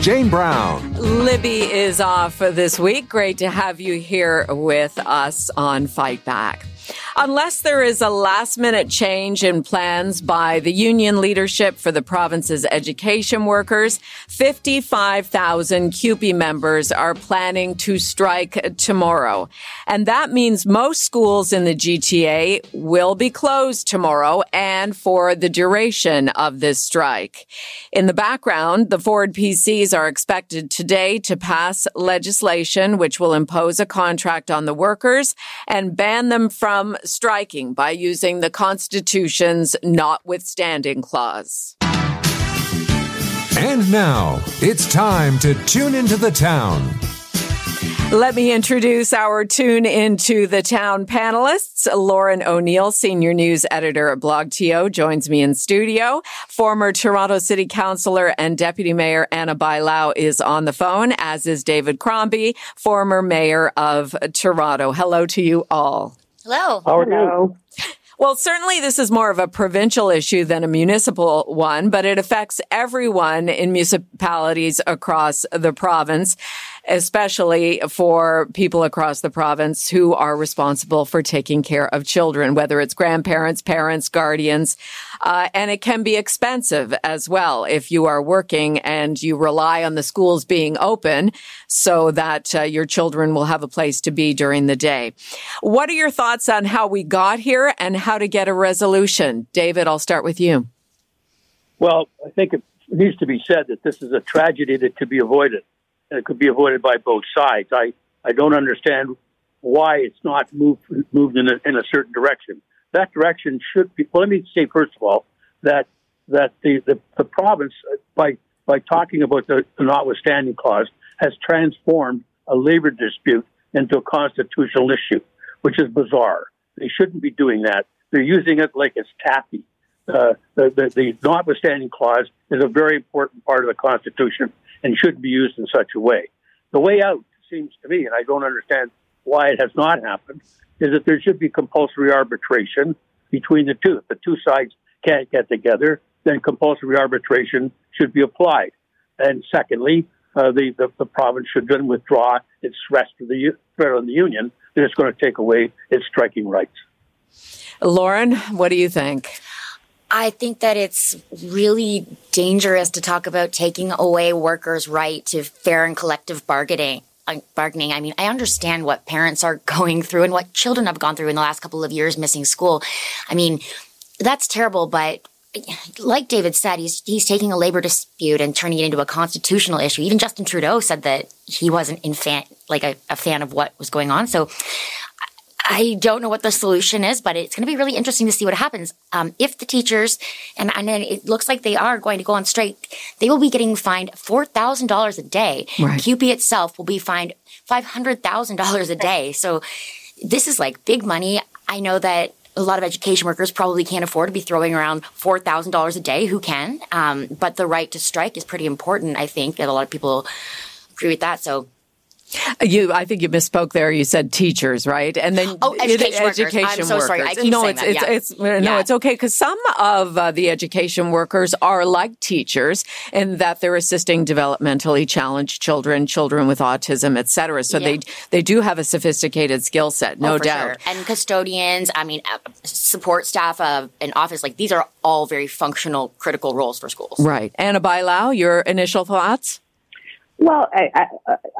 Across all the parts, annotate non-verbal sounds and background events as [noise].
Jane Brown. Libby is off this week. Great to have you here with us on Fight Back. Unless there is a last minute change in plans by the union leadership for the province's education workers, 55,000 CUPE members are planning to strike tomorrow. And that means most schools in the GTA will be closed tomorrow and for the duration of this strike. In the background, the Ford PCs are expected today to pass legislation which will impose a contract on the workers and ban them from striking by using the Constitution's notwithstanding clause. And now, it's time to tune into the town. Let me introduce our tune into the town panelists. Lauren O'Neill, senior news editor at BlogTO, joins me in studio. Former Toronto City Councillor and Deputy Mayor Anna Bailão is on the phone, as is David Crombie, former mayor of Toronto. Hello to you all. Hello. How are Hello. you? Well, certainly this is more of a provincial issue than a municipal one, but it affects everyone in municipalities across the province, especially for people across the province who are responsible for taking care of children, whether it's grandparents, parents, guardians. Uh, and it can be expensive as well if you are working and you rely on the schools being open so that uh, your children will have a place to be during the day. What are your thoughts on how we got here and how to get a resolution? David, I'll start with you. Well, I think it needs to be said that this is a tragedy that could be avoided, it could be avoided by both sides. I, I don't understand why it's not moved moved in a, in a certain direction. That direction should be. Well, let me say first of all that that the, the, the province, uh, by by talking about the, the notwithstanding clause, has transformed a labor dispute into a constitutional issue, which is bizarre. They shouldn't be doing that. They're using it like it's taffy. Uh, the, the, the notwithstanding clause is a very important part of the Constitution and shouldn't be used in such a way. The way out seems to me, and I don't understand why it has not happened, is that there should be compulsory arbitration between the two. If the two sides can't get together, then compulsory arbitration should be applied. And secondly, uh, the, the, the province should then withdraw its rest of the on the union that it's going to take away its striking rights. Lauren, what do you think? I think that it's really dangerous to talk about taking away workers' right to fair and collective bargaining. uh, Bargaining. I mean, I understand what parents are [laughs] going through and what children have gone through in the last couple of years missing school. I mean, that's terrible, but like David said, he's he's taking a labor dispute and turning it into a constitutional issue. Even Justin Trudeau said that he wasn't in fan like a, a fan of what was going on. So I don't know what the solution is, but it's going to be really interesting to see what happens. Um, if the teachers, and, and it looks like they are going to go on strike, they will be getting fined $4,000 a day. Right. CUPE itself will be fined $500,000 a day. So this is like big money. I know that a lot of education workers probably can't afford to be throwing around $4,000 a day. Who can? Um, but the right to strike is pretty important, I think, and a lot of people agree with that. So You, I think you misspoke there. You said teachers, right? And then Oh, education workers. education I'm so sorry. I keep no, saying it's, that, it's, yeah. it's, no, Yeah. it's okay because some of uh, the education workers are like teachers in that they're assisting developmentally challenged children, children with autism, et cetera. So Yeah. they they do have a sophisticated skill set, no Oh, doubt. sure. And custodians, I mean, uh, support staff of an office, like these are all very functional, critical roles for schools. Right. Anna Bailão, your initial thoughts? Well, I,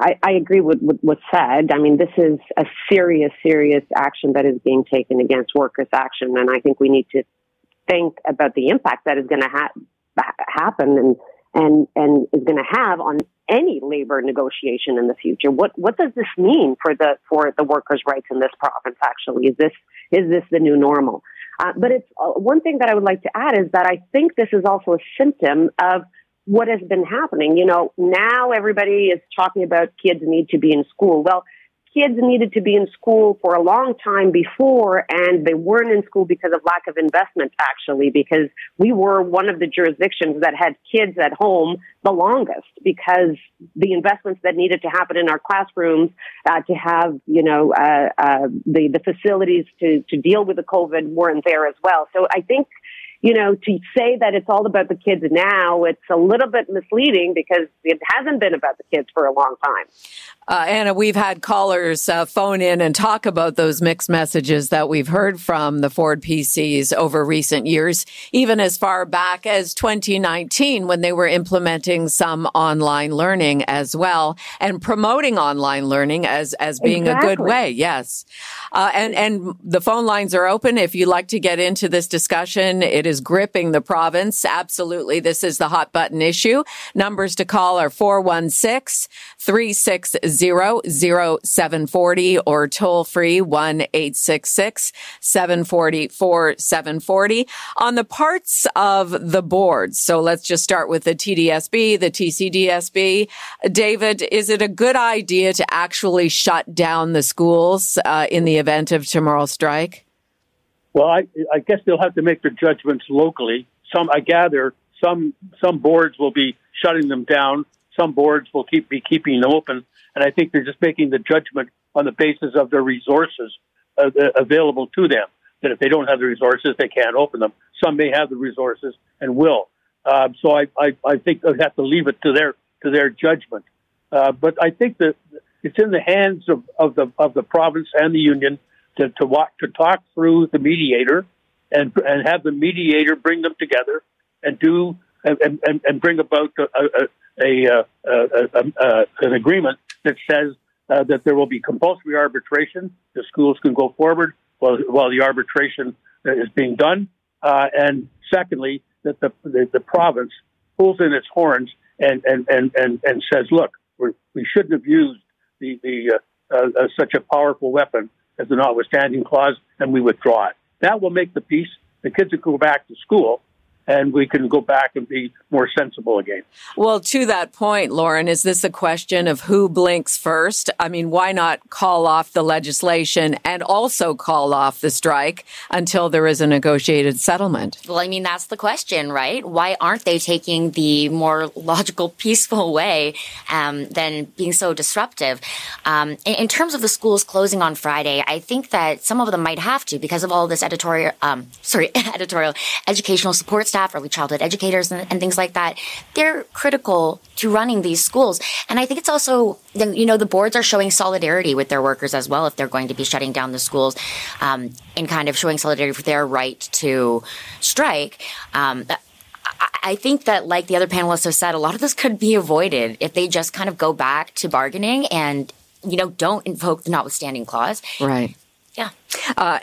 I, I- agree with, with what's said. I mean, this is a serious, serious action that is being taken against workers' action, and I think we need to think about the impact that is going to ha- happen and and and is going to have on any labor negotiation in the future. What what does this mean for the for the workers' rights in this province? Actually, is this is this the new normal? Uh, but it's uh, one thing that I would like to add is that I think this is also a symptom of what has been happening. You know, now everybody is talking about kids need to be in school. Well, kids needed to be in school for a long time before, and they weren't in school because of lack of investment, actually, because we were one of the jurisdictions that had kids at home the longest because the investments that needed to happen in our classrooms uh, to have, you know, uh, uh, the, the facilities to, to deal with the COVID weren't there as well. So I think you know, to say that it's all about the kids now, it's a little bit misleading because it hasn't been about the kids for a long time. Uh, Anna, we've had callers uh, phone in and talk about those mixed messages that we've heard from the Ford PCs over recent years, even as far back as 2019 when they were implementing some online learning as well and promoting online learning as, as being exactly. a good way. Yes. Uh, and, and the phone lines are open. If you'd like to get into this discussion, it is gripping the province. Absolutely. This is the hot button issue. Numbers to call are 416 360 0740 or toll free 1 866 740 4740 on the parts of the board. So let's just start with the TDSB, the TCDSB. David, is it a good idea to actually shut down the schools uh, in the event of tomorrow's strike? Well, I, I guess they'll have to make their judgments locally. Some, I gather, some some boards will be shutting them down. Some boards will keep be keeping them open, and I think they're just making the judgment on the basis of their resources uh, available to them. That if they don't have the resources, they can't open them. Some may have the resources and will. Uh, so I, I, I think they'll have to leave it to their to their judgment. Uh, but I think that it's in the hands of, of the of the province and the union to to, walk, to talk through the mediator and and have the mediator bring them together and do and, and, and bring about a, a, a, a an agreement that says uh, that there will be compulsory arbitration. The schools can go forward while while the arbitration is being done. Uh, and secondly, that the, the, the province pulls in its horns and and and and, and says, look, we're, we should not have used the the uh, uh, such a powerful weapon as the notwithstanding clause, and we withdraw it. That will make the peace. The kids will go back to school, and we can go back and be more sensible again. Well, to that point, Lauren, is this a question of who blinks first? I mean, why not call off the legislation and also call off the strike until there is a negotiated settlement? Well, I mean, that's the question, right? Why aren't they taking the more logical, [laughs] peaceful way um, than being so disruptive? Um, in, in, terms of the schools closing on Friday, I think that some of them might have to because of all this editorial, um, sorry, [laughs] editorial educational support staff staff, early childhood educators, and, and, things like that, they're critical to running these schools. And I think it's also, you know, the boards are showing solidarity with their workers as well if they're going to be shutting down the schools um, and kind of showing solidarity for their right to strike. Um, I think that, like the other panelists have said, a lot of this could be avoided if they just kind of go back to bargaining and, you know, don't invoke the notwithstanding clause. Right. Yeah. Uh,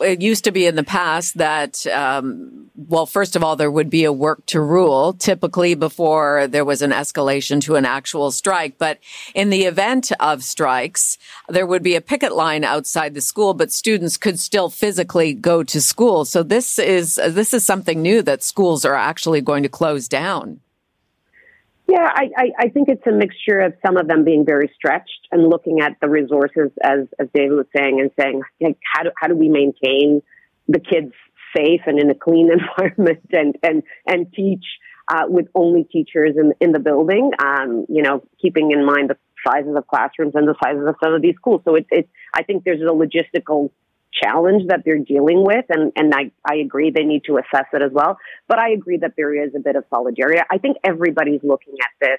it used to be in the past that, um, well, first of all, there would be a work to rule, typically before there was an escalation to an actual strike. But in the event of strikes, there would be a picket line outside the school, but students could still physically go to school. So this is, this is something new that schools are actually going to close down. Yeah, I, I, I, think it's a mixture of some of them being very stretched and looking at the resources, as, as David was saying, and saying, like, how do, how do we maintain the kids safe and in a clean [laughs] environment and, and, and teach uh, with only teachers in, in the building, um, you know, keeping in mind the sizes of classrooms and the sizes of some of these schools. So it's, it's I think there's a logistical challenge that they're dealing with, and, and I, I agree they need to assess it as well. But I agree that there is a bit of solidarity. I think everybody's looking at this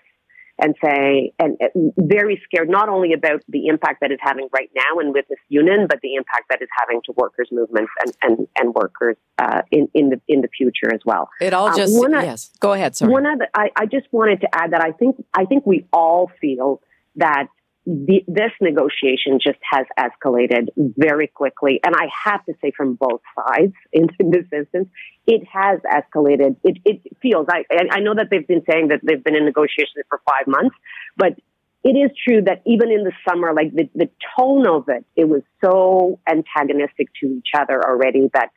and say, and very scared not only about the impact that it's having right now and with this union, but the impact that it's having to workers' movements and, and, and workers uh, in, in the in the future as well. It all um, just um, yes. Go ahead, sorry. One of I, I just wanted to add that I think I think we all feel that the, this negotiation just has escalated very quickly. And I have to say, from both sides in, in this instance, it has escalated. It, it feels, I, I know that they've been saying that they've been in negotiations for five months, but it is true that even in the summer, like the, the tone of it, it was so antagonistic to each other already that,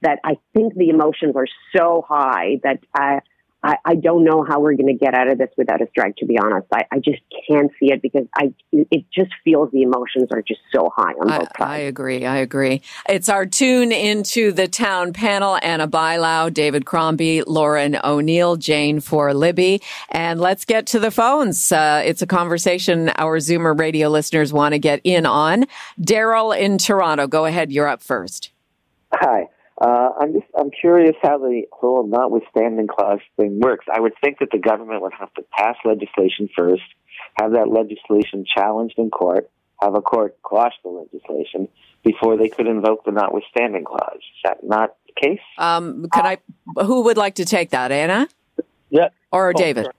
that I think the emotions are so high that, uh, I, I don't know how we're going to get out of this without a strike. To be honest, I, I just can't see it because I it just feels the emotions are just so high on both I, sides. I agree. I agree. It's our tune into the town panel: Anna Bailão, David Crombie, Lauren O'Neill, Jane for Libby, and let's get to the phones. Uh, it's a conversation our Zoomer radio listeners want to get in on. Daryl in Toronto, go ahead. You're up first. Hi. Uh, I'm just I'm curious how the whole notwithstanding clause thing works. I would think that the government would have to pass legislation first, have that legislation challenged in court, have a court quash the legislation before they could invoke the notwithstanding clause. Is that not the case? Um, can I? Who would like to take that, Anna Yeah. or Oh, David? sorry.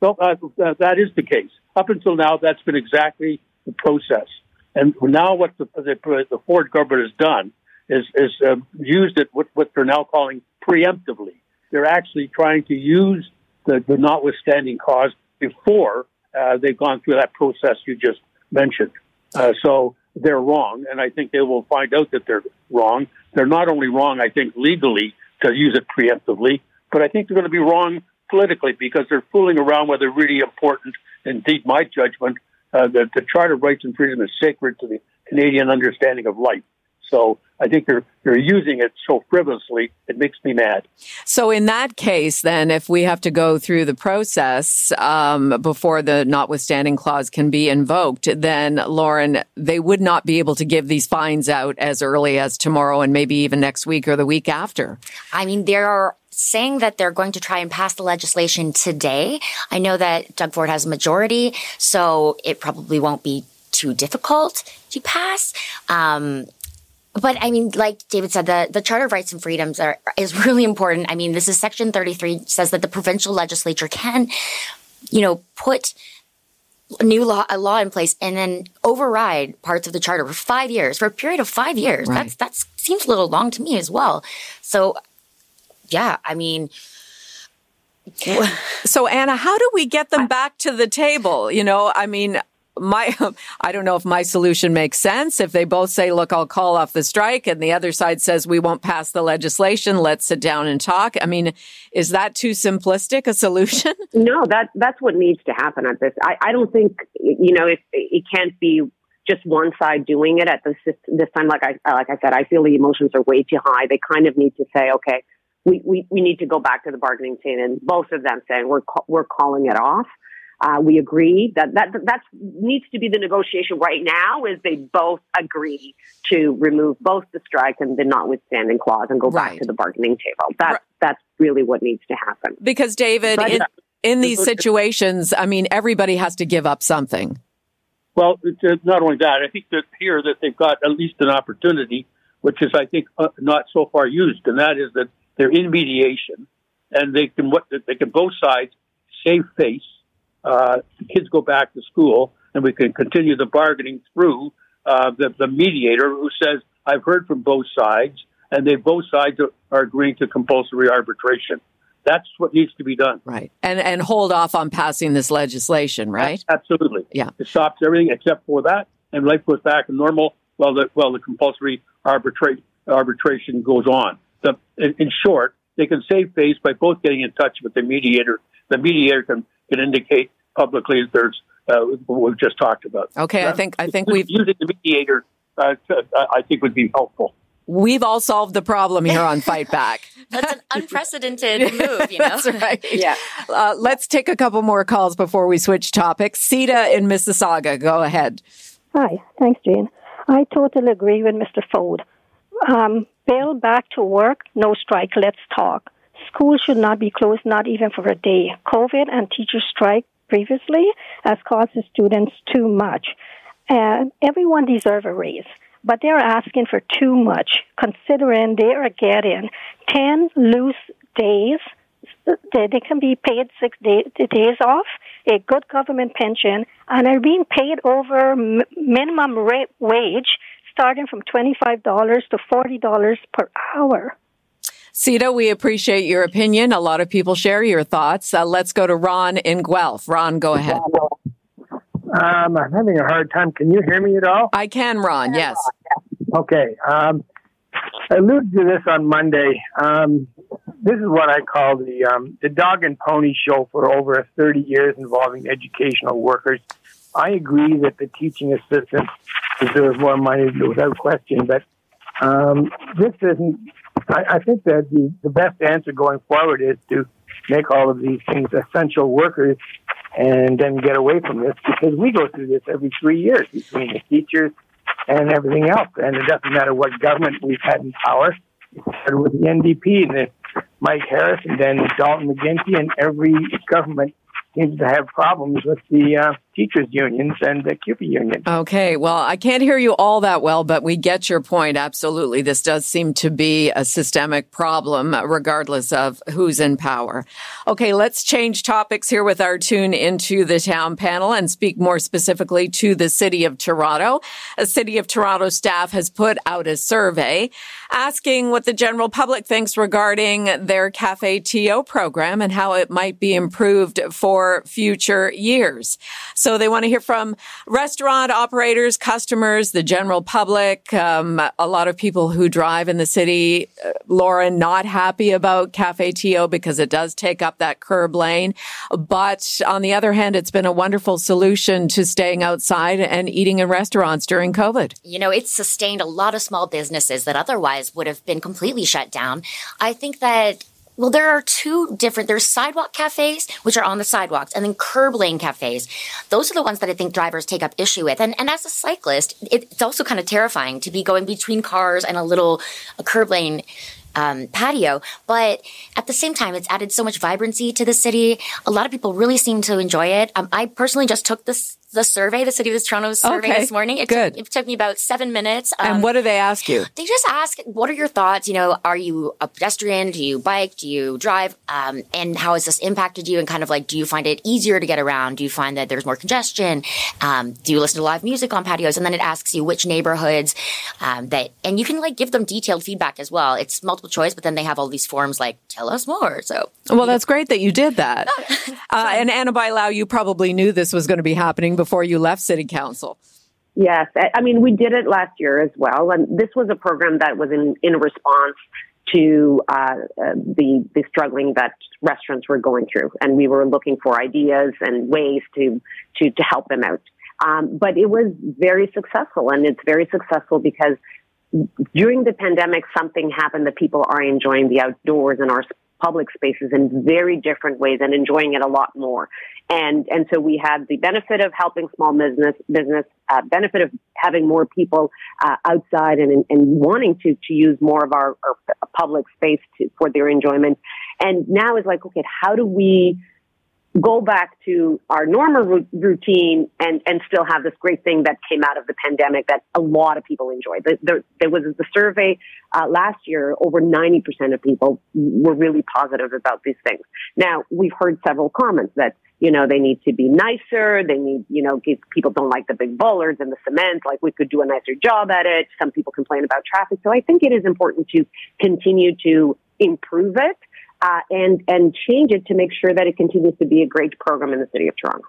Well, uh, uh, that is the case. Up until now, that's been exactly the process. And now, what the, the, the Ford government has done is, is uh, used it what, what they're now calling preemptively. They're actually trying to use the, the notwithstanding cause before uh, they've gone through that process you just mentioned. Uh, so they're wrong, and I think they will find out that they're wrong. They're not only wrong, I think, legally to use it preemptively, but I think they're going to be wrong politically because they're fooling around with a really important, indeed, my judgment, uh, the, the Charter of Rights and Freedom is sacred to the Canadian understanding of life. So I think they're they're using it so frivolously, it makes me mad. So in that case, then, if we have to go through the process um, before the notwithstanding clause can be invoked, then Lauren, they would not be able to give these fines out as early as tomorrow and maybe even next week or the week after. I mean, they're saying that they're going to try and pass the legislation today. I know that Doug Ford has a majority, so it probably won't be too difficult to pass. Um, but I mean, like David said, the, the Charter of Rights and Freedoms are, is really important. I mean, this is Section 33 says that the provincial legislature can, you know, put a new law, a law in place and then override parts of the charter for five years, for a period of five years. Right. That's, that seems a little long to me as well. So, yeah, I mean, So Anna, how do we get them back to the table? You know, I mean, my, [laughs] I don't know if my solution makes sense. If they both say, look, I'll call off the strike and the other side says we won't pass the legislation, let's sit down and talk. I mean, is that too simplistic a solution? [laughs] No, that that's what needs to happen at this. I, I don't think you know if it can't be just one side doing it at this this time. Like I like I said, I feel the emotions are way too high. They kind of need to say, okay, we, we, we need to go back to the bargaining table, and both of them saying we're we're calling it off. Uh, we agree that that that needs to be the negotiation right now. Is they both agree to remove both the strike and the notwithstanding clause and go Right. back to the bargaining table. That Right. that's really what needs to happen. Because David, But- in, in these situations, I mean, everybody has to give up something. Well, it's, uh, not only that, I think that here that they've got at least an opportunity, which is I think uh, not so far used, and that is that they're in mediation, and they can what they can both sides save face. Uh, the kids go back to school, and we can continue the bargaining through uh, the, the mediator who says, "I've heard from both sides, and they both sides are, are agreeing to compulsory arbitration." That's what needs to be done. Right. And, and hold off on passing this legislation, right? Absolutely. Yeah. It stops everything except for that, and life goes back to normal. While the while the compulsory arbitra- arbitration goes on. The, in, in short, they can save face by both getting in touch with the mediator. The mediator can, can indicate publicly that there's uh, what we've just talked about. Okay. I think, I think we've, using the mediator. Uh, to, uh, I think would be helpful. we've all solved the problem here on [laughs] Fight Back. that's an [laughs] unprecedented move, you know? That's right. [laughs] Yeah. Uh, let's take a couple more calls before we switch topics. Sita in Mississauga, go ahead. Hi, thanks, Jane. I totally agree with Mr. Ford. Um, Bill, back to work, no strike, let's talk. School should not be closed, not even for a day. COVID and teacher strike previously has caused the students too much. Uh, everyone deserves a raise, but they're asking for too much, considering they are getting 10 loose days they, they can be paid six day, days off, a good government pension, and are being paid over minimum rate wage starting from $25 to $40 per hour. Sita, we appreciate your opinion. A lot of people share your thoughts. Uh, let's go to Ron in Guelph. Ron, go ahead. Um, I'm having a hard time. Can you hear me at all? I can, Ron. Yes. Okay. Um, I alluded to this on Monday. Um, this is what I call the um, the dog and pony show for over 30 years involving educational workers. I agree that the teaching assistants deserve more money without question, but um, this isn't. I, I think that the, the best answer going forward is to make all of these things essential workers and then get away from this because we go through this every three years between the teachers and everything else. And it doesn't matter what government we've had in power. It started with the NDP and then Mike Harris and then Dalton McGuinty and every government seems to have problems with the uh, teachers unions and the CUPE union. Okay, well, I can't hear you all that well, but we get your point. Absolutely. This does seem to be a systemic problem, regardless of who's in power. Okay, let's change topics here with our tune into the town panel and speak more specifically to the city of Toronto. A city of Toronto staff has put out a survey asking what the general public thinks regarding their Cafe TO program and how it might be improved for future years. So they want to hear from restaurant operators, customers, the general public, um, a lot of people who drive in the city. Uh, Lauren, not happy about Cafe TO because it does take up that curb lane. But on the other hand, it's been a wonderful solution to staying outside and eating in restaurants during COVID. You know, it's sustained a lot of small businesses that otherwise would have been completely shut down. I think that well, there are two different, there's sidewalk cafes, which are on the sidewalks, and then curb lane cafes. Those are the ones that I think drivers take up issue with. And, and as a cyclist, it's also kind of terrifying to be going between cars and a little a curb lane um, patio. But at the same time, it's added so much vibrancy to the city. A lot of people really seem to enjoy it. Um, I personally just took this the survey, the City of Toronto's survey okay. this morning. It Good. Took, it took me about seven minutes. Um, and what do they ask you? They just ask, what are your thoughts? You know, are you a pedestrian? Do you bike? Do you drive? Um, and how has this impacted you? And kind of like, do you find it easier to get around? Do you find that there's more congestion? Um, do you listen to live music on patios? And then it asks you which neighborhoods um, that, and you can like give them detailed feedback as well. It's multiple choice, but then they have all these forms like, tell us more. So, well, that's great that you did that. [laughs] uh, and Anna Bailão, you probably knew this was going to be happening before you left City Council. Yes, I mean we did it last year as well, and this was a program that was in in response to uh, uh, the the struggling that restaurants were going through, and we were looking for ideas and ways to to to help them out. Um, but it was very successful, and it's very successful because during the pandemic, something happened that people are enjoying the outdoors and our public spaces in very different ways and enjoying it a lot more. And, and so we had the benefit of helping small business, business, uh, benefit of having more people, uh, outside and, and wanting to, to use more of our, our public space to, for their enjoyment. And now it's like, okay, how do we, go back to our normal routine and, and still have this great thing that came out of the pandemic that a lot of people enjoyed. The, the, there was the survey uh, last year, over 90% of people were really positive about these things. Now, we've heard several comments that, you know, they need to be nicer. They need, you know, people don't like the big bollards and the cement. Like we could do a nicer job at it. Some people complain about traffic. So I think it is important to continue to improve it uh, and and change it to make sure that it continues to be a great program in the city of Toronto.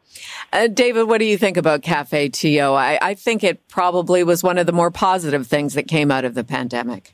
Uh, David, what do you think about Cafe TO? I, I think it probably was one of the more positive things that came out of the pandemic.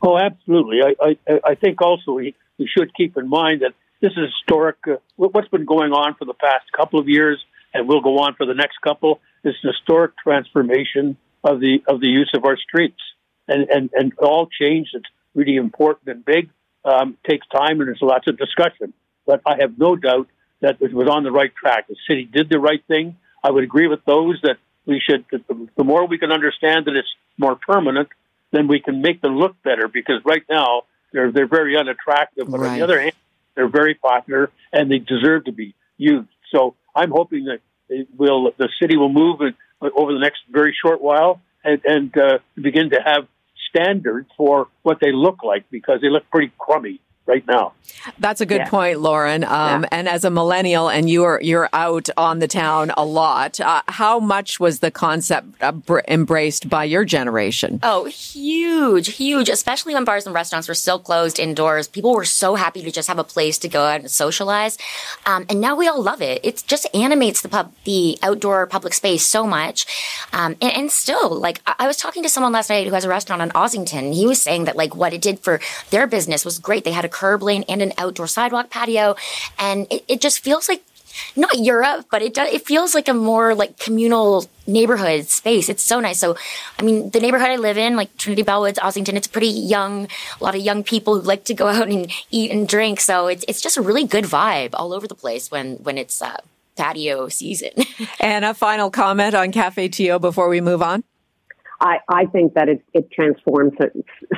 Oh, absolutely. I I, I think also we, we should keep in mind that this is historic. Uh, what's been going on for the past couple of years, and will go on for the next couple. is an historic transformation of the of the use of our streets, and and and all change that's really important and big um, takes time and there's lots of discussion. But I have no doubt that it was on the right track. The city did the right thing. I would agree with those that we should, the, the more we can understand that it's more permanent, then we can make them look better because right now they're, they're very unattractive. But right. on the other hand, they're very popular and they deserve to be used. So I'm hoping that it will, the city will move over the next very short while and, and uh, begin to have standards for what they look like because they look pretty crummy right now. That's a good yeah. point, Lauren. Um, yeah. And as a millennial, and you're you're out on the town a lot. Uh, how much was the concept uh, embraced by your generation? Oh, huge, huge! Especially when bars and restaurants were still closed indoors. People were so happy to just have a place to go out and socialize. Um, and now we all love it. It just animates the pub, the outdoor public space so much. Um, and, and, still, like I, I was talking to someone last night who has a restaurant on Ossington. He was saying that like what it did for their business was great. They had a curb lane and an outdoor sidewalk patio. And it, it just feels like not Europe, but it does, it feels like a more like communal neighborhood space. It's so nice. So, I mean, the neighborhood I live in, like Trinity Bellwoods, Ossington, it's pretty young, a lot of young people who like to go [laughs] out and eat and drink. So it's, it's just a really good vibe all over the place when, when it's, uh, patio season. [laughs] and a final comment on Cafe TO before we move on. I, I think that it, it transforms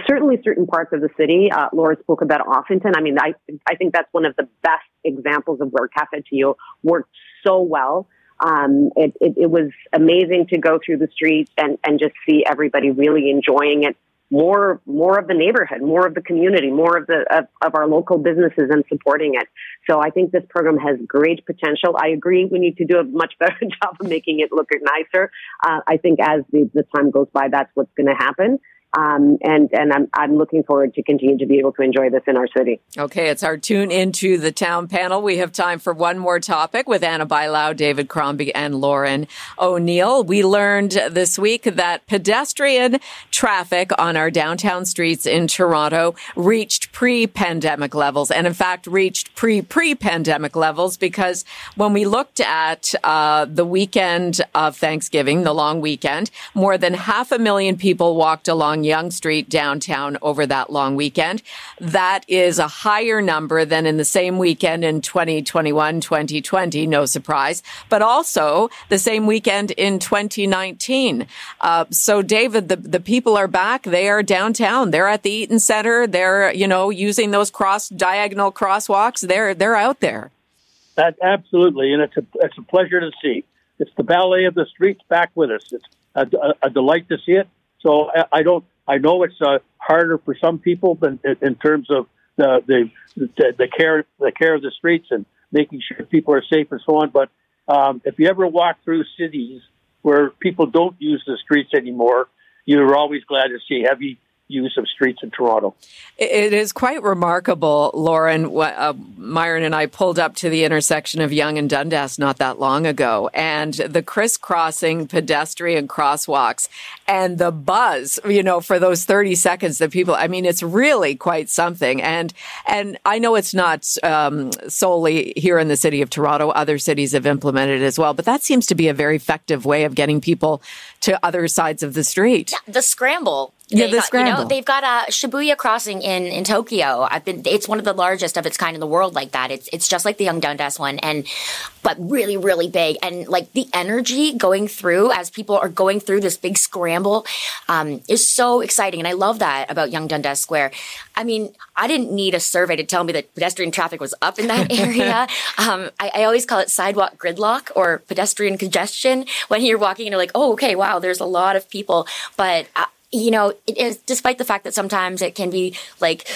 certainly certain parts of the city. Uh, Laura spoke about Ossington. I mean, I, I think that's one of the best examples of where Cafe TO worked so well. Um, it, it, it was amazing to go through the streets and, and just see everybody really enjoying it more more of the neighborhood, more of the community, more of the of, of, our local businesses and supporting it. So I think this program has great potential. I agree we need to do a much [laughs] better job of making it look nicer. Uh, I think as the, the time goes by, that's what's going to happen. Um, and and I'm I'm looking forward to continue to be able to enjoy this in our city. Okay, it's our tune into the town panel. We have time for one more topic with Anna Bailão, David Crombie, and Lauren O'Neill. We learned this week that pedestrian traffic on our downtown streets in Toronto reached pre-pandemic levels, and in fact reached pre-pre-pandemic levels because when we looked at uh, the weekend of Thanksgiving, the long weekend, more than half a million people walked along Yonge Street downtown over that long weekend. That is a higher number than in the same weekend in 2021, 2020, no surprise, but also the same weekend in 2019. Uh, so, David, the, the people are back. They are downtown. They're at the Eaton Center. They're, you know, using those cross diagonal crosswalks. They're, they're out there. That, absolutely. And it's a, it's a pleasure to see. It's the ballet of the streets back with us. It's a, a, a delight to see it. So I, don't. I know it's uh, harder for some people, but in terms of the, the the the care the care of the streets and making sure people are safe and so on. But um, if you ever walk through cities where people don't use the streets anymore, you're always glad to see heavy use of streets in Toronto. It is quite remarkable, Lauren. Uh, Myron and I pulled up to the intersection of Yonge and Dundas not that long ago, and the crisscrossing pedestrian crosswalks and the buzz, you know, for those 30 seconds that people, I mean, it's really quite something. And, and I know it's not um, solely here in the city of Toronto. Other cities have implemented it as well, but that seems to be a very effective way of getting people to other sides of the street. Yeah, the scramble yeah, the got, scramble. You know, they've got a Shibuya crossing in, in Tokyo. I've been. It's one of the largest of its kind in the world, like that. It's it's just like the Yonge Dundas one, and but really, really big, and like the energy going through as people are going through this big scramble um, is so exciting, and I love that about Yonge Dundas Square. I mean, I didn't need a survey to tell me that pedestrian traffic was up in that [laughs] area. um, I, I always call it sidewalk gridlock or pedestrian congestion when you're walking and you're like, oh, okay, wow, there's a lot of people, but. Uh, you know, it is, despite the fact that sometimes it can be like,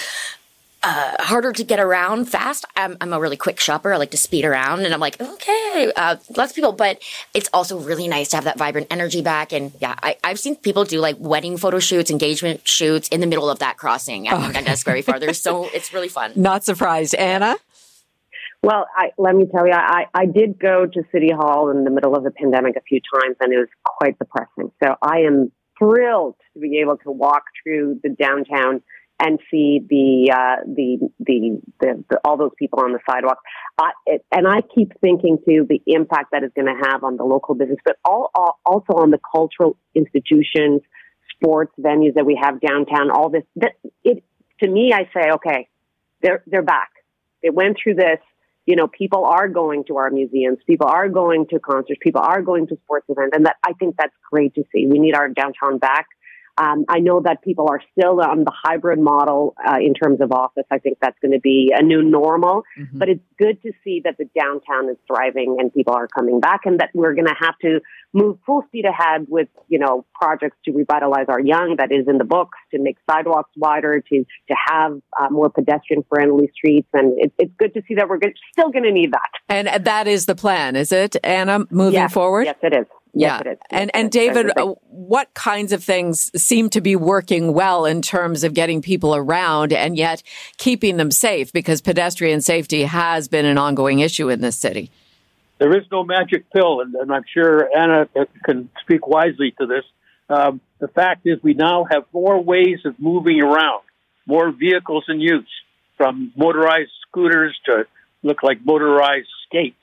uh, harder to get around fast. I'm, I'm, a really quick shopper. I like to speed around and I'm like, okay, uh, lots of people, but it's also really nice to have that vibrant energy back. And yeah, I, have seen people do like wedding photo shoots, engagement shoots in the middle of that crossing at okay. Dundas Very Farther. So [laughs] it's really fun. Not surprised. Anna? Well, I, let me tell you, I, I did go to City Hall in the middle of the pandemic a few times and it was quite depressing. So I am thrilled to be able to walk through the downtown and see the uh, the, the, the the all those people on the sidewalk. Uh, and I keep thinking too the impact that is going to have on the local business, but all, all, also on the cultural institutions, sports venues that we have downtown. All this that it to me, I say, okay, they're they're back. They went through this you know, people are going to our museums, people are going to concerts, people are going to sports events, and that I think that's great to see. We need our downtown back. Um, I know that people are still on the hybrid model uh, in terms of office. I think that's going to be a new normal, mm-hmm. but it's good to see that the downtown is thriving and people are coming back and that we're going to have to move full speed ahead with, you know, projects to revitalize our Yonge that is in the books, to make sidewalks wider, to, to have uh, more pedestrian friendly streets. And it, it's good to see that we're good, still going to need that. And that is the plan, is it, Anna, moving yes, forward? Yes, it is. Yes, yeah. And, and David, uh, what kinds of things seem to be working well in terms of getting people around and yet keeping them safe? Because pedestrian safety has been an ongoing issue in this city. There is no magic pill, and, and I'm sure Anna can speak wisely to this. Um, the fact is, we now have more ways of moving around, more vehicles in use. from motorized scooters to look like motorized skates.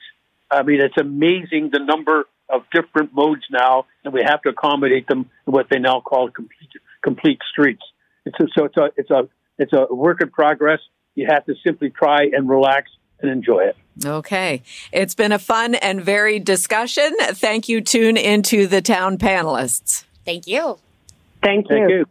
I mean, it's amazing the number of different modes now, and we have to accommodate them in what they now call complete complete streets. It's a, so it's a it's a it's a work in progress. You have to simply try and relax and enjoy it. Okay. It's been a fun and varied discussion. Thank you. Tune into the town panelists. Thank you. Thank you. Thank you.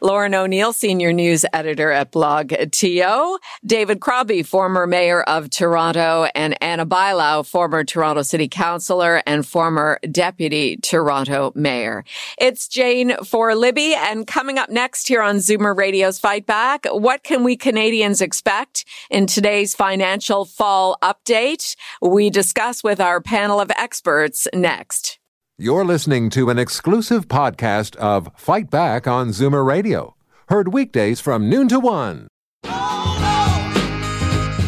Lauren O'Neill, senior news editor at Blog TO. David Crombie, former mayor of Toronto, and Anna Bailão, former Toronto city councillor and former deputy Toronto mayor. It's Jane for Libby. And coming up next here on Zoomer Radio's Fight Back, what can we Canadians expect in today's financial fall update? We discuss with our panel of experts next. You're listening to an exclusive podcast of Fight Back on Zoomer Radio. Heard weekdays from noon to one.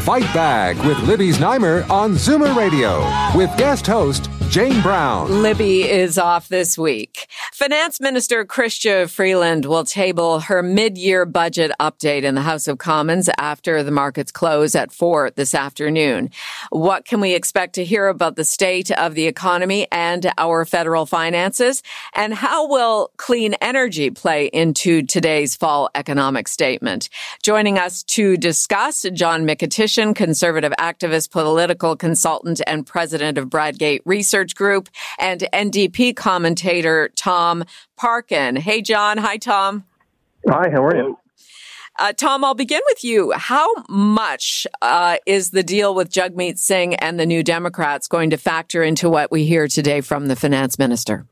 Fight Back with Libby Znaimer on Zoomer Radio with guest host Jane Brown. Libby is off this week. Finance Minister Chrystia Freeland will table her mid-year budget update in the House of Commons after the markets close at 4 this afternoon. What can we expect to hear about the state of the economy and our federal finances? And how will clean energy play into today's fall economic statement? Joining us to discuss, John Mykytyshyn, conservative activist, political consultant, and president of Bradgate Research Group, and NDP commentator Tom Parkin. Hey, John. Hi, Tom. Hi, how are you? Uh, Tom, I'll begin with you. How much uh, is the deal with Jagmeet Singh and the New Democrats going to factor into what we hear today from the finance minister?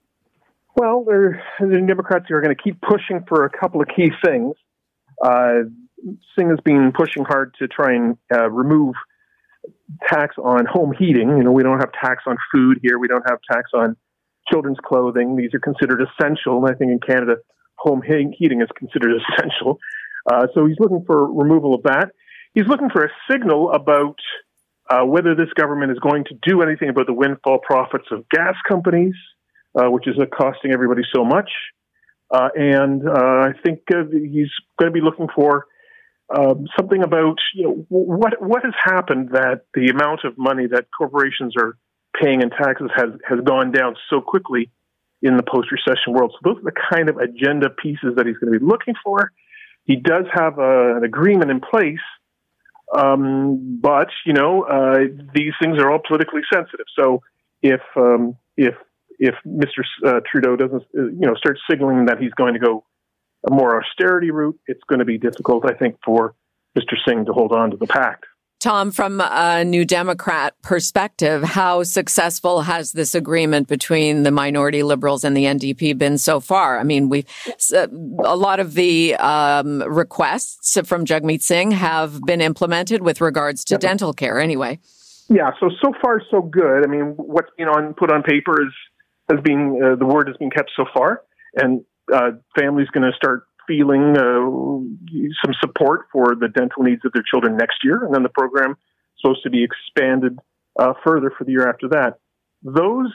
Well, the Democrats are going to keep pushing for a couple of key things. Uh, Singh has been pushing hard to try and uh, remove tax on home heating. You know, we don't have tax on food here. We don't have tax on children's clothing. These are considered essential. And I think in Canada, home heating is considered [laughs] essential. Uh, so he's looking for removal of that. He's looking for a signal about uh, whether this government is going to do anything about the windfall profits of gas companies, uh, which is costing everybody so much. Uh, and uh, I think uh, he's going to be looking for um, something about you know what what has happened that the amount of money that corporations are paying in taxes has has gone down so quickly in the post recession world. So those are the kind of agenda pieces that he's going to be looking for. He does have a, an agreement in place, um, but you know uh, these things are all politically sensitive. So if um, if if Mr. Uh, Trudeau doesn't uh, you know start signaling that he's going to go a more austerity route, it's going to be difficult, I think, for Mr. Singh to hold on to the pact. Tom, from a New Democrat perspective, how successful has this agreement between the minority liberals and the NDP been so far? I mean, we a lot of the um, requests from Jagmeet Singh have been implemented with regards to dental care, anyway. Yeah, so so far so good. I mean, what's been on put on paper is has been uh, the word has been kept so far, and uh, families going to start feeling uh, some support for the dental needs of their children next year, and then the program is supposed to be expanded uh, further for the year after that. Those,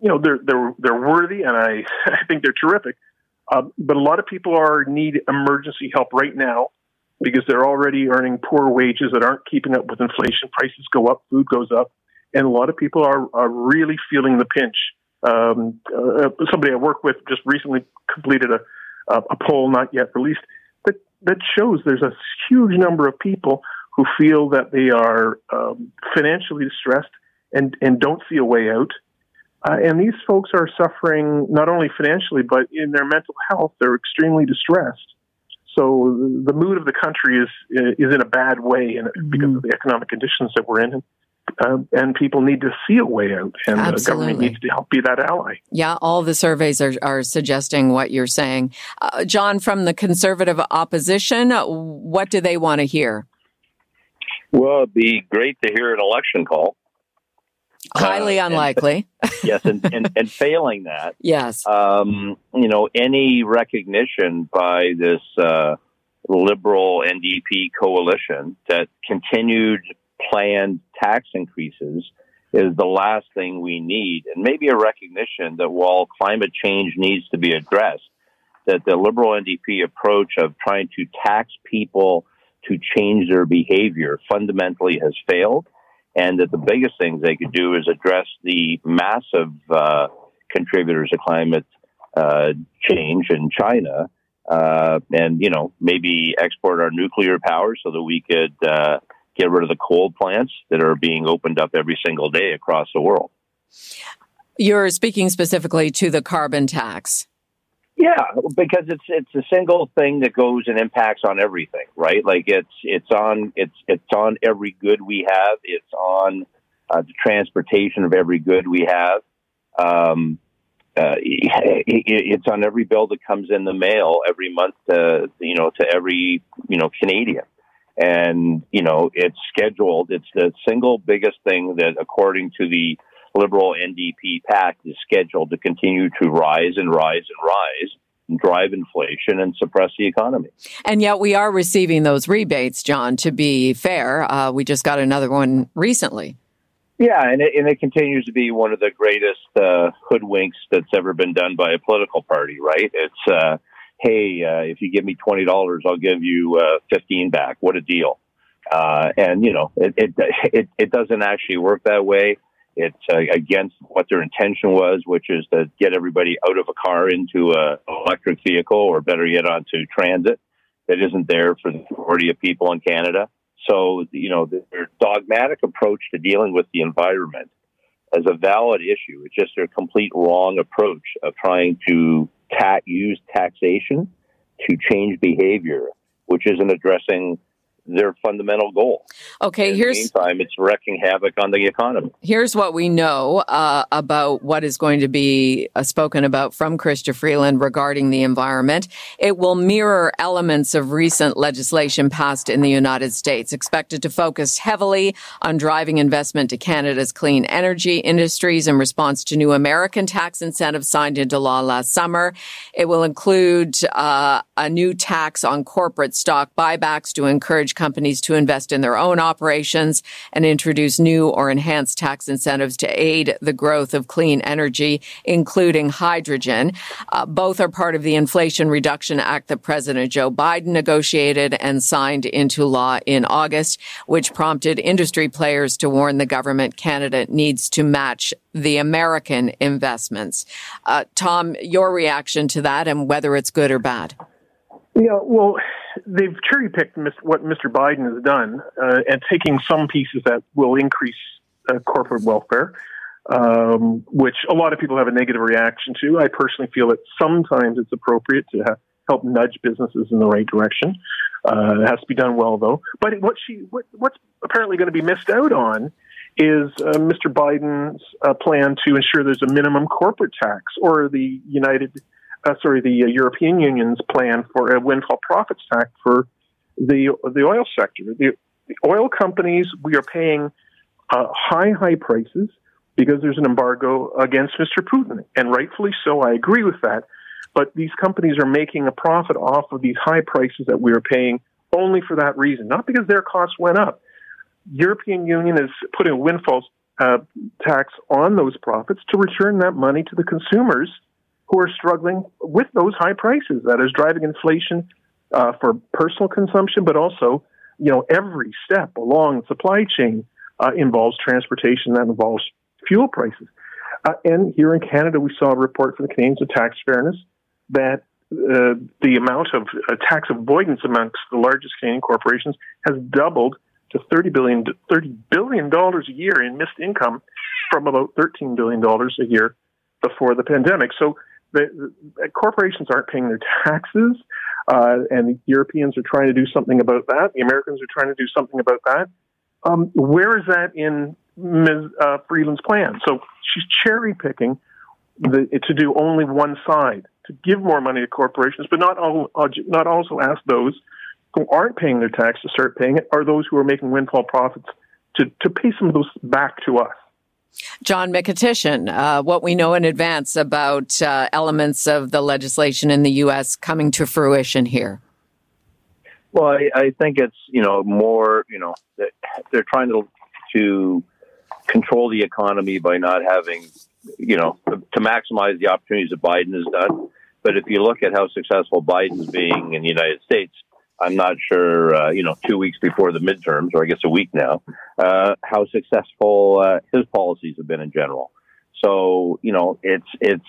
you know, they're they're they're worthy, and I [laughs] I think they're terrific. Uh, but a lot of people are need emergency help right now because they're already earning poor wages that aren't keeping up with inflation. Prices go up, food goes up, and a lot of people are, are really feeling the pinch. Um, uh, somebody I work with just recently completed a, a poll, not yet released, that, that shows there's a huge number of people who feel that they are um, financially distressed and, and don't see a way out. Uh, and these folks are suffering not only financially, but in their mental health. They're extremely distressed. So the mood of the country is is in a bad way, and because of the economic conditions that we're in uh, and people need to see a way out, and Absolutely. the government needs to help be that ally. Yeah, all the surveys are, are suggesting what you're saying. Uh, John, from the conservative opposition, what do they want to hear? Well, it'd be great to hear an election call. Highly uh, unlikely. And, [laughs] yes, and, and, and, failing that, yes, um, you know, any recognition by this uh, liberal NDP coalition that continued planned tax increases is the last thing we need. And maybe a recognition that while climate change needs to be addressed, that the liberal NDP approach of trying to tax people to change their behavior fundamentally has failed. And that the biggest things they could do is address the massive uh, contributors to climate uh, change in China, uh, and you know maybe export our nuclear power so that we could uh, get rid of the coal plants that are being opened up every single day across the world. You're speaking specifically to the carbon tax. Yeah, because it's it's a single thing that goes and impacts on everything, right? Like it's it's on it's it's on every good we have. It's on uh, the transportation of every good we have. Um, uh, it, [laughs] it's on every bill that comes in the mail every month to you know to every you know Canadian, and you know it's scheduled. It's the single biggest thing that, according to the Liberal NDP pact is scheduled to continue to rise and rise and rise and drive inflation and suppress the economy. And yet we are receiving those rebates, John, to be fair. Uh, we just got another one recently. Yeah, and it, and it continues to be one of the greatest uh, hoodwinks that's ever been done by a political party, right? It's, uh, hey, uh, if you give me $20, I'll give you uh, 15 back. What a deal. Uh, and, you know, it, it, it, it doesn't actually work that way. It's uh, against what their intention was, which is to get everybody out of a car into an electric vehicle, or better yet, onto transit. That isn't there for the majority of people in Canada. So, you know, their dogmatic approach to dealing with the environment as a valid issue. It's just a complete wrong approach of trying to ta- use taxation to change behavior, which isn't addressing their fundamental goal. Okay, In here's the meantime, it's wrecking havoc on the economy. Here's what we know uh, about what is going to be uh, spoken about from Chrystia Freeland regarding the environment. It will mirror elements of recent legislation passed in the United States, expected to focus heavily on driving investment to Canada's clean energy industries in response to new American tax incentives signed into law last summer. It will include uh, a new tax on corporate stock buybacks to encourage companies to invest in their own operations and introduce new or enhanced tax incentives to aid the growth of clean energy, including hydrogen. Uh, both are part of the Inflation Reduction Act that President Joe Biden negotiated and signed into law in August, which prompted industry players to warn the government Canada needs to match the American investments. Uh, Tom, your reaction to that and whether it's good or bad? Yeah, well, they've cherry picked what Mr. Biden has done uh, and taking some pieces that will increase uh, corporate welfare, um, which a lot of people have a negative reaction to. I personally feel that sometimes it's appropriate to help nudge businesses in the right direction. Uh, it has to be done well, though. But what she, what, what's apparently going to be missed out on is uh, Mr. Biden's uh, plan to ensure there's a minimum corporate tax, or the United uh, sorry, the uh, European Union's plan for a windfall profits tax for the the oil sector. The, the oil companies we are paying uh, high high prices because there's an embargo against Mr. Putin, and rightfully so. I agree with that. But these companies are making a profit off of these high prices that we are paying only for that reason, not because their costs went up. European Union is putting a windfall uh, tax on those profits to return that money to the consumers who are struggling with those high prices. That is driving inflation uh, for personal consumption, but also, you know, every step along the supply chain uh, involves transportation that involves fuel prices. Uh, and here in Canada, we saw a report from the Canadians of Tax Fairness that uh, the amount of uh, tax avoidance amongst the largest Canadian corporations has doubled to $30 billion, $30 billion a year in missed income from about $13 billion a year before the pandemic. So the, the corporations aren't paying their taxes, uh, and the Europeans are trying to do something about that. The Americans are trying to do something about that. Um, where is that in Ms. Uh, Freeland's plan? So she's cherry picking to do only one side, to give more money to corporations, but not all, uh, not also ask those who aren't paying their tax to start paying it, or those who are making windfall profits to, to pay some of those back to us. John Mykytyshyn, uh, what we know in advance about uh, elements of the legislation in the U.S. coming to fruition here? Well, I, I think it's you know more you know they're trying to to control the economy by not having you know to maximize the opportunities that Biden has done. But if you look at how successful Biden's being in the United States, I'm not sure, uh, you know, two weeks before the midterms, or I guess a week now, uh, how successful uh, his policies have been in general. So, you know, it's it's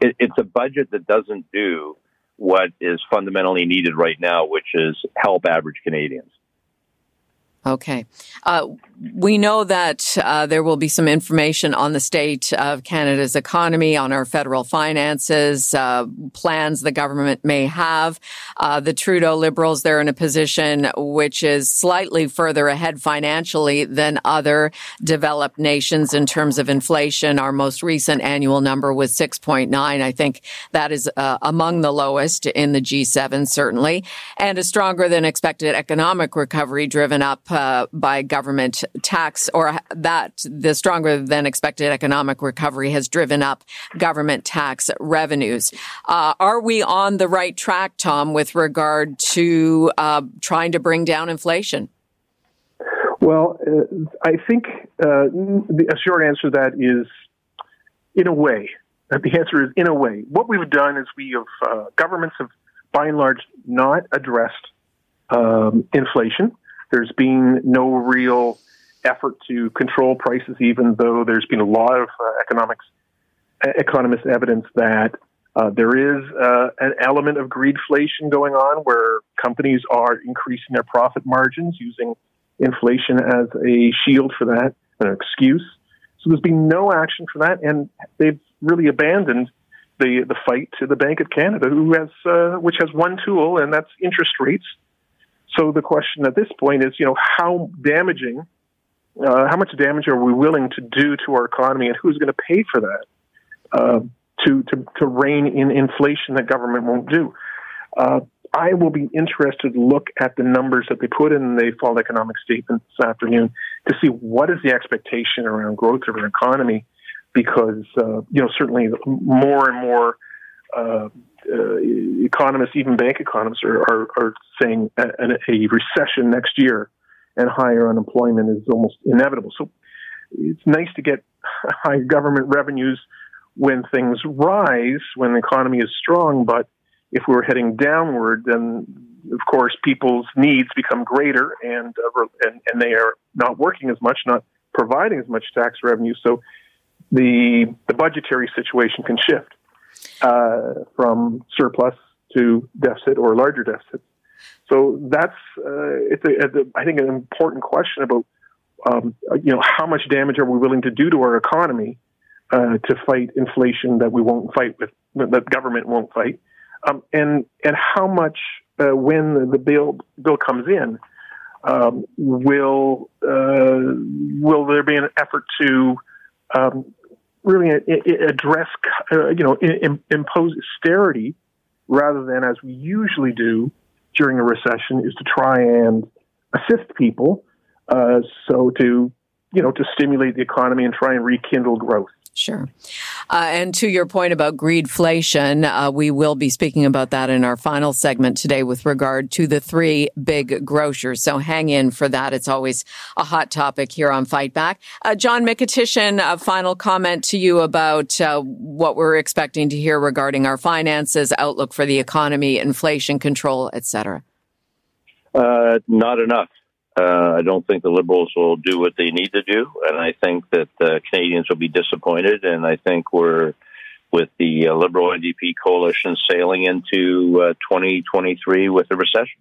it's a budget that doesn't do what is fundamentally needed right now, which is help average Canadians. Okay. Uh, we know that uh, there will be some information on the state of Canada's economy, on our federal finances, uh, plans the government may have. Uh, the Trudeau Liberals, they're in a position which is slightly further ahead financially than other developed nations in terms of inflation. Our most recent annual number was 6.9. I think that is uh, among the lowest in the G7, certainly, and a stronger than expected economic recovery driven up uh, by government tax or that the stronger than expected economic recovery has driven up government tax revenues. Uh, are we on the right track, Tom, with regard to uh, trying to bring down inflation? Well, uh, I think uh, the, a short answer to that is in a way. The answer is in a way. What we've done is we have, uh, governments have by and large not addressed um, inflation. There's been no real effort to control prices, even though there's been a lot of uh, economics economist evidence that uh, there is uh, an element of greedflation going on where companies are increasing their profit margins using inflation as a shield for that, an excuse. So there's been no action for that, and they've really abandoned the the fight to the Bank of Canada, who has uh, which has one tool, and that's interest rates. So the question at this point is, you know, how damaging, uh, how much damage are we willing to do to our economy, and who's going to pay for that? Uh, to, to to rein in inflation that government won't do. Uh, I will be interested to look at the numbers that they put in the fall economic statement this afternoon to see what is the expectation around growth of our economy, because uh, you know certainly more and more uh, economists, even bank economists, are, are, are saying a, a, recession next year and higher unemployment is almost inevitable. So it's nice to get [laughs] high government revenues when things rise, when the economy is strong, but if we're heading downward, then of course people's needs become greater, and uh, and, and they are not working as much, not providing as much tax revenue. So the the budgetary situation can shift uh, from surplus to deficit or larger deficits. So that's uh, it's, a, a, I think an important question about um, you know how much damage are we willing to do to our economy uh, to fight inflation that we won't fight with that government won't fight, um, and and how much uh, when the bill bill comes in um, will uh, will there be an effort to um, really address, uh, you know, impose austerity rather than as we usually do during a recession is to try and assist people. Uh, so to, you know, to stimulate the economy and try and rekindle growth. Sure. Uh, and to your point about greedflation, uh, we will be speaking about that in our final segment today with regard to the three big grocers. So hang in for that. It's always a hot topic here on Fight Back. Uh, John Mykytyshyn, a final comment to you about uh, what we're expecting to hear regarding our finances, outlook for the economy, inflation control, etc. Uh, not enough. Uh, I don't think the Liberals will do what they need to do, and I think that uh, Canadians will be disappointed. And I think we're with the uh, Liberal NDP coalition sailing into 2023 uh, with a recession.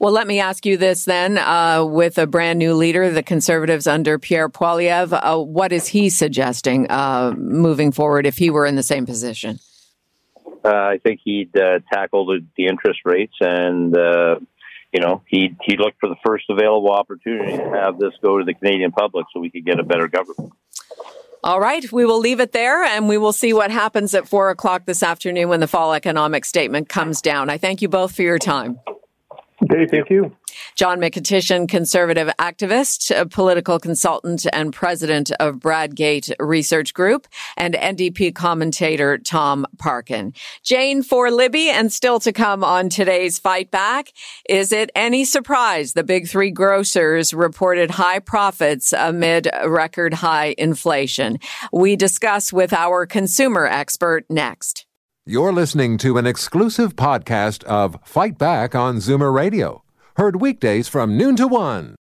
Well, let me ask you this then. Uh, with a brand new leader, the Conservatives under Pierre Poilievre, uh, what is he suggesting moving forward if he were in the same position? I think he'd tackle the, the, interest rates and you know, he he looked for the first available opportunity to have this go to the Canadian public so we could get a better government. All right, we will leave it there and we will see what happens at four o'clock this afternoon when the fall economic statement comes down. I thank you both for your time. Okay, thank you. John Mykytyshyn, conservative activist, political consultant, and president of Bradgate Research Group, and NDP commentator Tom Parkin. Jane for Libby, and still to come on today's Fight Back. Is it any surprise the big three grocers reported high profits amid record high inflation? We discuss with our consumer expert next. You're listening to an exclusive podcast of Fight Back on Zoomer Radio, heard weekdays from noon to one.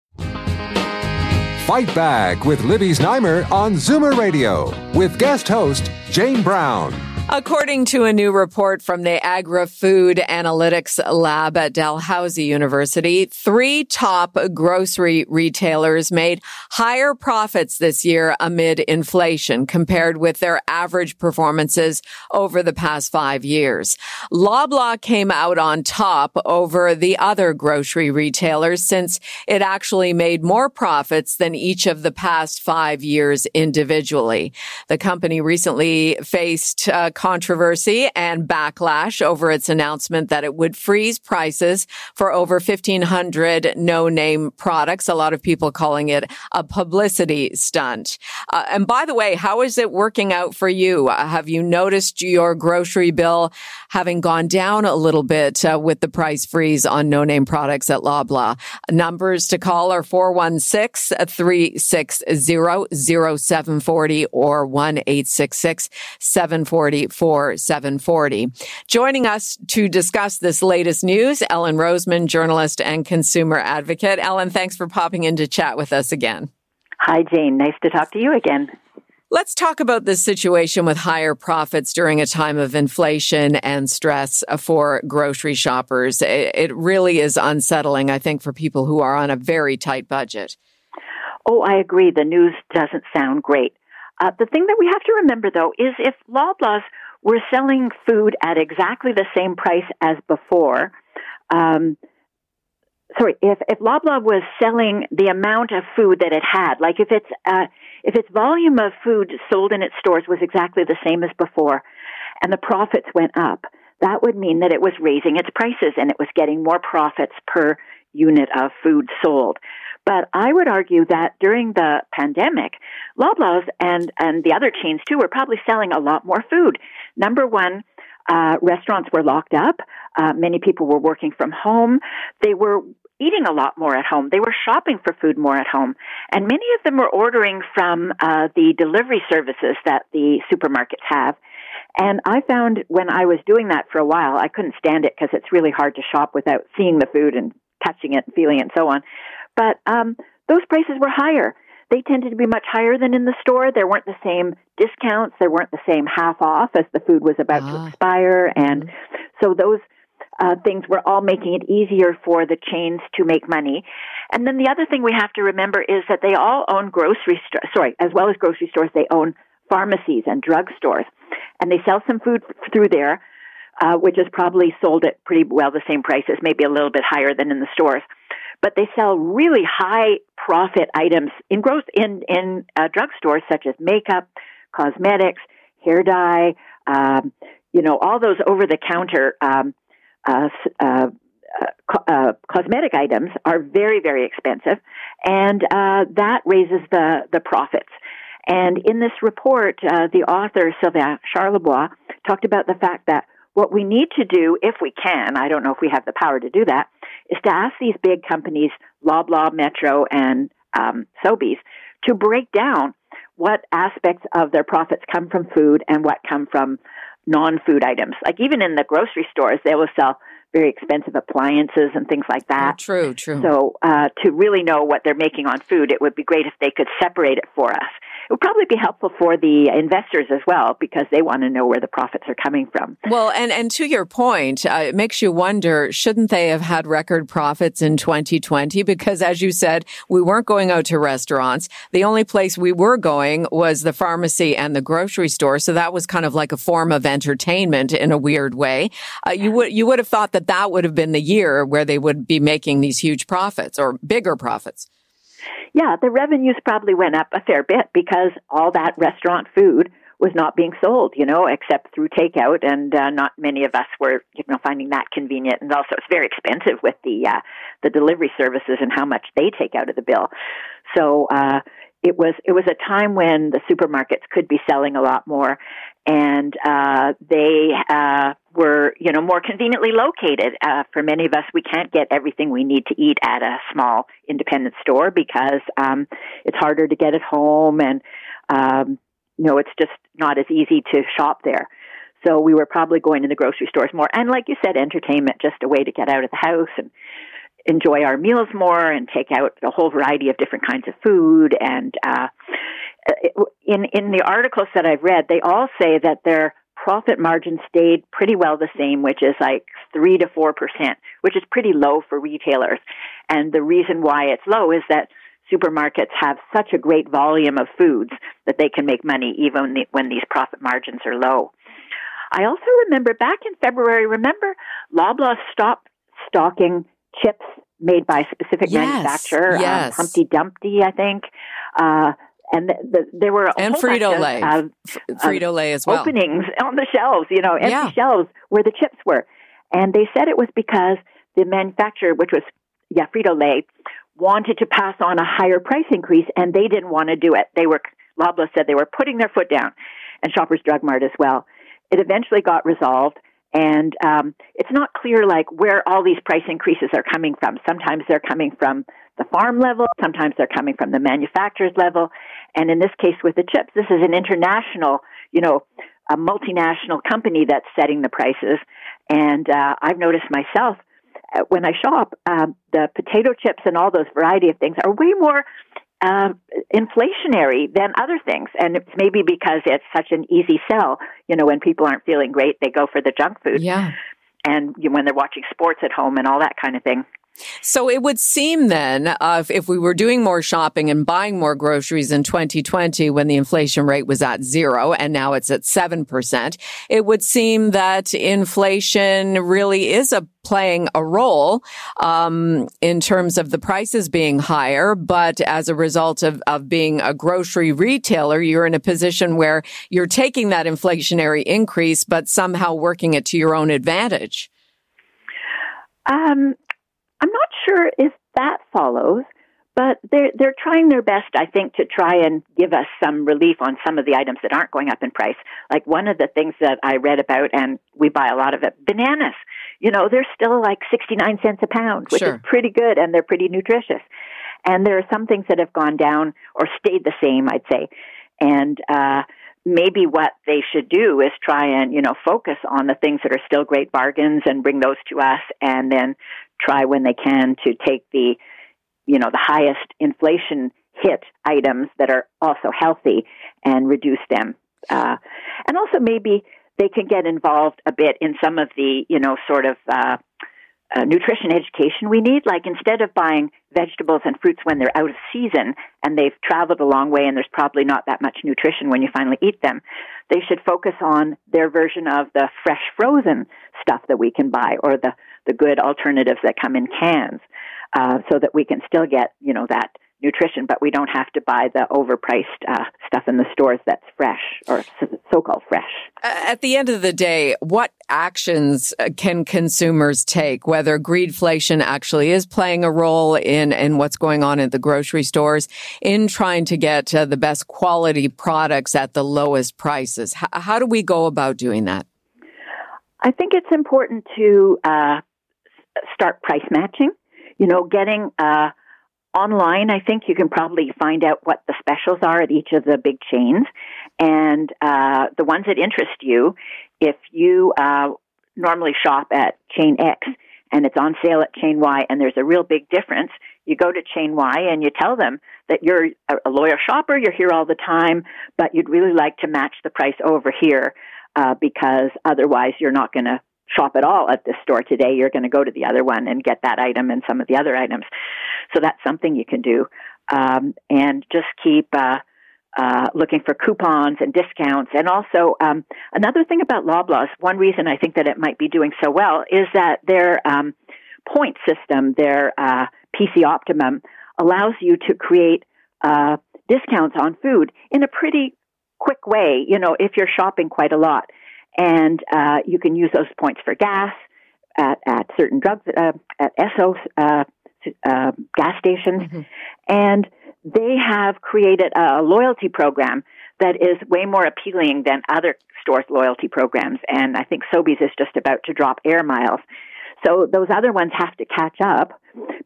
Fight Back with Libby Znaimer on Zoomer Radio with guest host Jane Brown. According to a new report from the Agri Food Analytics Lab at Dalhousie University, three top grocery retailers made higher profits this year amid inflation compared with their average performances over the past five years. Loblaw came out on top over the other grocery retailers since it actually made more profits than each of the past five years individually. The company recently faced uh, controversy and backlash over its announcement that it would freeze prices for over 1500 no-name products. A lot of people calling it a publicity stunt. Uh, and by the way, how is it working out for you? Uh, have you noticed your grocery bill having gone down a little bit uh, with the price freeze on no-name products at Loblaw? Numbers to call are 416-360-0740 or 1-866-740 740. Joining us to discuss this latest news, Ellen Roseman, journalist and consumer advocate. Ellen, thanks for popping in to chat with us again. Hi, Jane. Nice to talk to you again. Let's talk about this situation with higher profits during a time of inflation and stress for grocery shoppers. It really is unsettling, I think, for people who are on a very tight budget. Oh, I agree. The news doesn't sound great. Uh, the thing that we have to remember, though, is if Loblaws were selling food at exactly the same price as before, um, sorry, if, if Loblaw was selling the amount of food that it had, like if its, uh, if its volume of food sold in its stores was exactly the same as before, and the profits went up, that would mean that it was raising its prices and it was getting more profits per unit of food sold. But I would argue that during the pandemic, Loblaws and, and the other chains too were probably selling a lot more food. Number one, uh, restaurants were locked up. Uh, many people were working from home. They were eating a lot more at home. They were shopping for food more at home. And many of them were ordering from uh, the delivery services that the supermarkets have. And I found when I was doing that for a while, I couldn't stand it because it's really hard to shop without seeing the food and touching it and feeling it and so on. But um, those prices were higher. They tended to be much higher than in the store. There weren't the same discounts. There weren't the same half off as the food was about ah. to expire. And mm-hmm. so those uh, things were all making it easier for the chains to make money. And then the other thing we have to remember is that they all own grocery stores, sorry, as well as grocery stores, they own pharmacies and drug stores. And they sell some food f- through there, uh, which is probably sold at pretty well the same prices, maybe a little bit higher than in the stores but they sell really high profit items in growth in in uh, drugstores such as makeup, cosmetics, hair dye, um, you know, all those over the counter um, uh, uh, uh, cosmetic items are very very expensive, and uh, that raises the the profits. And in this report, uh, the author Sylvain Charlebois talked about the fact that what we need to do, if we can, I don't know if we have the power to do that, is to ask these big companies, Loblaw, Metro, and um, Sobeys, to break down what aspects of their profits come from food and what come from non-food items. Like even in the grocery stores, they will sell very expensive appliances and things like that. Oh, true, true. So uh, to really know what they're making on food, it would be great if they could separate it for us it would probably be helpful for the investors as well because they want to know where the profits are coming from. Well, and, and to your point, uh, it makes you wonder, shouldn't they have had record profits in 2020? Because as you said, we weren't going out to restaurants. The only place we were going was the pharmacy and the grocery store. So that was kind of like a form of entertainment in a weird way. Uh, you would, you would have thought that that would have been the year where they would be making these huge profits or bigger profits yeah, the revenues probably went up a fair bit because all that restaurant food was not being sold, you know, except through takeout, and uh, not many of us were, you know, finding that convenient. And also, it's very expensive with the uh, the delivery services and how much they take out of the bill. So uh, it was it was a time when the supermarkets could be selling a lot more, and uh, they uh, were, you know, more conveniently located. Uh, for many of us, we can't get everything we need to eat at a small independent store because um, it's harder to get at home, and um, you know, it's just not as easy to shop there. So we were probably going to the grocery stores more. And like you said, entertainment, just a way to get out of the house and enjoy our meals more and take out a whole variety of different kinds of food. And uh, in in the articles that I've read, they all say that their profit margin stayed pretty well the same, which is like three to four percent, which is pretty low for retailers. And the reason why it's low is that supermarkets have such a great volume of foods that they can make money even when these profit margins are low. I also remember back in February, remember Loblaw stopped stocking chips made by a specific yes, manufacturer, um, yes. Um, Humpty Dumpty, I think. Uh, and the, the, there were and Frito Lay, Frito Lay as well. Openings on the shelves, you know, empty Yeah. shelves where the chips were, and they said it was because the manufacturer, which was yeah Frito Lay, wanted to pass on a higher price increase, and they didn't want to do it. They were Loblaw said they were putting their foot down, and Shoppers Drug Mart as well. It eventually got resolved, and um, it's not clear like where all these price increases are coming from. Sometimes they're coming from the farm level, sometimes they're coming from the manufacturer's level, and in this case with the chips, this is an international, you know, a multinational company that's setting the prices. And uh, I've noticed myself uh, when I shop, um, the potato chips and all those variety of things are way more um, inflationary than other things. And it's maybe because it's such an easy sell. You know, when people aren't feeling great, they go for the junk food. Yeah. And you, when they're watching sports at home and all that kind of thing. So it would seem then, uh, if, we were doing more shopping and buying more groceries in 2020 when the inflation rate was at zero and now it's at 7%, it would seem that inflation really is a playing a role um, in terms of the prices being higher. But as a result of, of being a grocery retailer, you're in a position where you're taking that inflationary increase, but somehow working it to your own advantage. Um, I'm not sure if that follows, but they're they're trying their best, I think, to try and give us some relief on some of the items that aren't going up in price. Like one of the things that I read about, and we buy a lot of it, bananas. You know, they're still like 69 cents a pound, which Sure. is pretty good, and they're pretty nutritious. And there are some things that have gone down or stayed the same, I'd say. And uh, maybe what they should do is try and you know focus on the things that are still great bargains and bring those to us, and then try when they can to take the you know the highest inflation hit items that are also healthy and reduce them. Uh, and also maybe they can get involved a bit in some of the you know sort of uh, uh, nutrition education we need. Like instead of buying vegetables and fruits when they're out of season and they've traveled a long way and there's probably not that much nutrition when you finally eat them, they should focus on their version of the fresh frozen stuff that we can buy or the the good alternatives that come in cans, uh, so that we can still get you know that nutrition, but we don't have to buy the overpriced uh, stuff in the stores that's fresh or so called fresh. At the end of the day, what actions uh, can consumers take? Whether greedflation actually is playing a role in, in what's going on at the grocery stores in trying to get uh, the best quality products at the lowest prices. H- how do we go about doing that? I think it's important to uh, start price matching. You know, getting uh, online. I think you can probably find out what the specials are at each of the big chains, and uh, the ones that interest you. If you uh, normally shop at chain X and it's on sale at chain Y, and there's a real big difference, you go to chain Y and you tell them that you're a loyal shopper, you're here all the time, but you'd really like to match the price over here uh, because otherwise you're not going to shop at all at this store today. You're going to go to the other one and get that item and some of the other items. So that's something you can do. Um, and just keep uh, uh, looking for coupons and discounts. And also, um, another thing about Loblaws, one reason I think that it might be doing so well is that their um, point system, their uh, PC Optimum, allows you to create uh, discounts on food in a pretty quick way, you know, if you're shopping quite a lot. And uh, you can use those points for gas at, at certain drug, uh, at Esso uh, uh, gas stations. And they have created a loyalty program that is way more appealing than other stores' loyalty programs. And I think Sobeys is just about to drop air miles. So those other ones have to catch up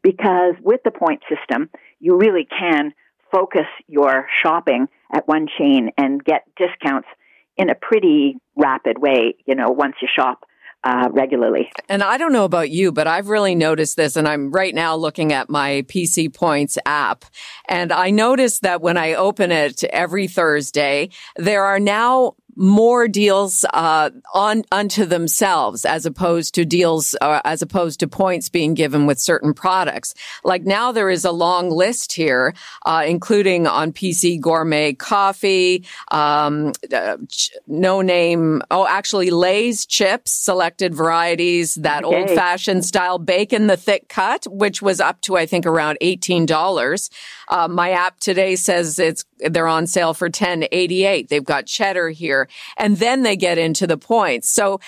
because with the point system, you really can focus your shopping at one chain and get discounts in a pretty rapid way, you know, once you shop uh, regularly. And I don't know about you, but I've really noticed this. And I'm right now looking at my PC Points app. And I noticed that when I open it every Thursday, there are now more deals uh, on unto themselves as opposed to deals uh, as opposed to points being given with certain products. Like now there is a long list here, uh, including on PC Gourmet Coffee, um, uh, ch- no name. Oh, actually, Lay's chips, selected varieties, that okay. old fashioned style bacon, the thick cut, which was up to I think around eighteen dollars. Uh, my app today says it's they're on sale for ten eighty eight. They've got cheddar here and then they get into the points. So okay.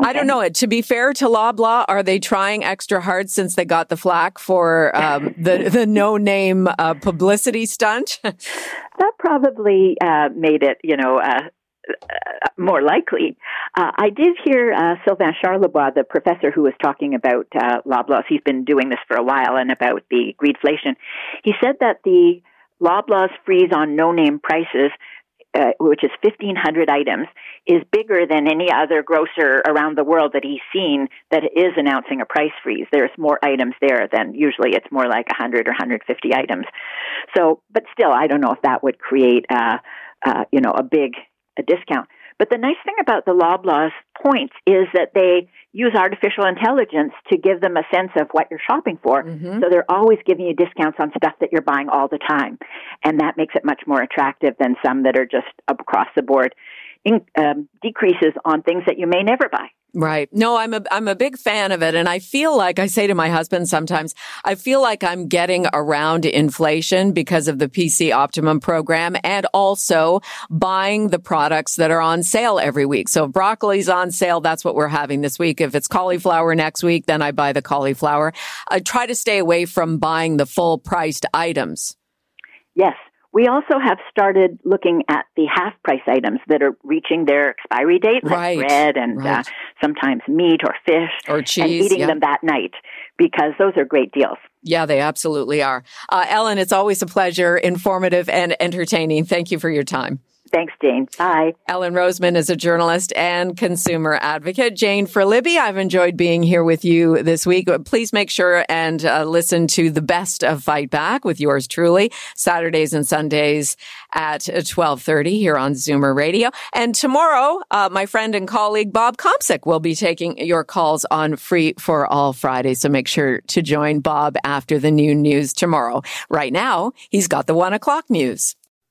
I don't know. To be fair to Loblaw, are they trying extra hard since they got the flack for um, the the no name uh, publicity stunt? [laughs] that probably uh, made it, you know. Uh, uh more likely. Uh, I did hear uh, Sylvain Charlebois, the professor who was talking about uh, Loblaws. He's been doing this for a while and about the greedflation. He said that the Loblaws freeze on no-name prices uh, which is 1,500 items, is bigger than any other grocer around the world that he's seen that is announcing a price freeze. There's more items there than usually it's more like 100 or 150 items. So, but still, I don't know if that would create, uh, uh, you know, a big a discount. But the nice thing about the Loblaws points is that they use artificial intelligence to give them a sense of what you're shopping for. Mm-hmm. So they're always giving you discounts on stuff that you're buying all the time. And that makes it much more attractive than some that are just across the board in, um, decreases on things that you may never buy. Right. No, I'm a I'm a big fan of it and I feel like I say to my husband sometimes, I feel like I'm getting around inflation because of the PC Optimum program and also buying the products that are on sale every week. So if broccoli's on sale, that's what we're having this week. If it's cauliflower next week, then I buy the cauliflower. I try to stay away from buying the full priced items. Yes. We also have started looking at the half price items that are reaching their expiry date, like right. bread and uh, right. uh, sometimes meat or fish, or cheese, and eating yeah. them that night because those are great deals. Yeah, they absolutely are. Uh, Ellen, it's always a pleasure, informative and entertaining. Thank you for your time. Thanks, Jane. Bye. Ellen Roseman is a journalist and consumer advocate. Jane for Libby, I've enjoyed being here with you this week. Please make sure and uh, listen to the best of Fight Back with yours truly, Saturdays and Sundays at 1230 here on Zoomer Radio. And tomorrow, uh, my friend and colleague Bob Komsic will be taking your calls on Free for All Friday. So make sure to join Bob after the new news tomorrow. Right now, he's got the one o'clock news.